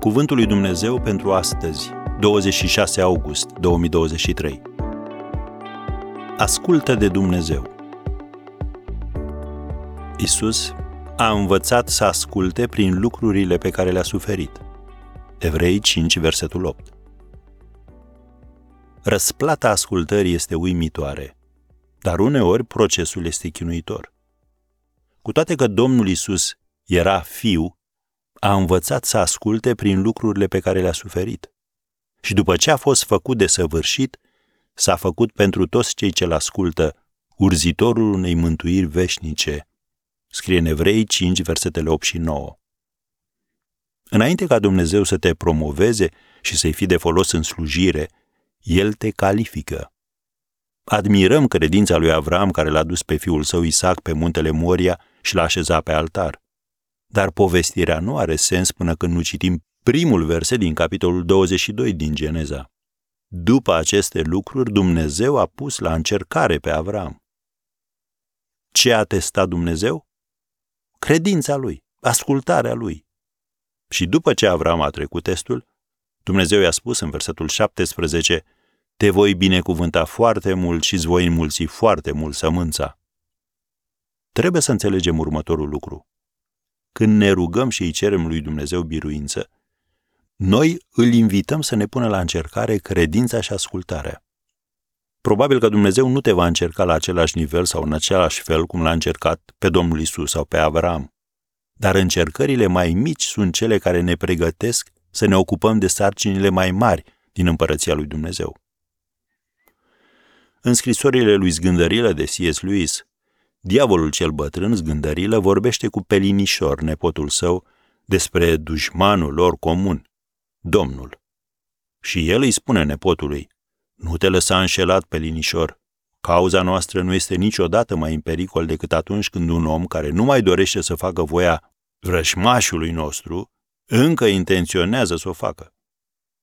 Cuvântul lui Dumnezeu pentru astăzi, 26 august 2023. Ascultă de Dumnezeu. Isus a învățat să asculte prin lucrurile pe care le-a suferit. Evrei 5, versetul 8. Răsplata ascultării este uimitoare, dar uneori procesul este chinuitor. Cu toate că Domnul Isus era fiu, a învățat să asculte prin lucrurile pe care le-a suferit. Și după ce a fost făcut de săvârșit, s-a făcut pentru toți cei ce-l ascultă urzitorul unei mântuiri veșnice. Scrie în Evrei 5, versetele 8 și 9. Înainte ca Dumnezeu să te promoveze și să-i fi de folos în slujire, El te califică. Admirăm credința lui Avram care l-a dus pe fiul său Isaac pe muntele Moria și l-a așezat pe altar. Dar povestirea nu are sens până când nu citim primul verset din capitolul 22 din Geneza. După aceste lucruri, Dumnezeu a pus la încercare pe Avram. Ce a testat Dumnezeu? Credința lui, ascultarea lui. Și după ce Avram a trecut testul, Dumnezeu i-a spus în versetul 17, Te voi binecuvânta foarte mult și îți voi înmulți foarte mult sămânța. Trebuie să înțelegem următorul lucru când ne rugăm și îi cerem lui Dumnezeu biruință, noi îl invităm să ne pună la încercare credința și ascultarea. Probabil că Dumnezeu nu te va încerca la același nivel sau în același fel cum l-a încercat pe Domnul Isus sau pe Avram. Dar încercările mai mici sunt cele care ne pregătesc să ne ocupăm de sarcinile mai mari din împărăția lui Dumnezeu. În scrisorile lui Zgândărilă de C.S. Lewis, Diavolul cel bătrân, zgândărilă, vorbește cu Pelinișor, nepotul său, despre dușmanul lor comun, Domnul. Și el îi spune nepotului, nu te lăsa înșelat, Pelinișor, cauza noastră nu este niciodată mai în pericol decât atunci când un om care nu mai dorește să facă voia vrășmașului nostru, încă intenționează să o facă.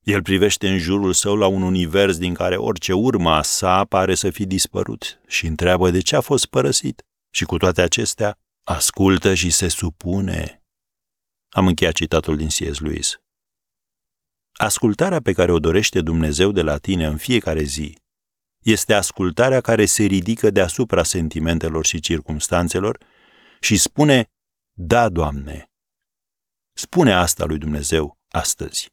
El privește în jurul său la un univers din care orice urma a sa pare să fi dispărut și întreabă de ce a fost părăsit. Și cu toate acestea, ascultă și se supune. Am încheiat citatul din C.S. Lewis. Ascultarea pe care o dorește Dumnezeu de la tine în fiecare zi este ascultarea care se ridică deasupra sentimentelor și circumstanțelor și spune, da, Doamne. Spune asta lui Dumnezeu astăzi.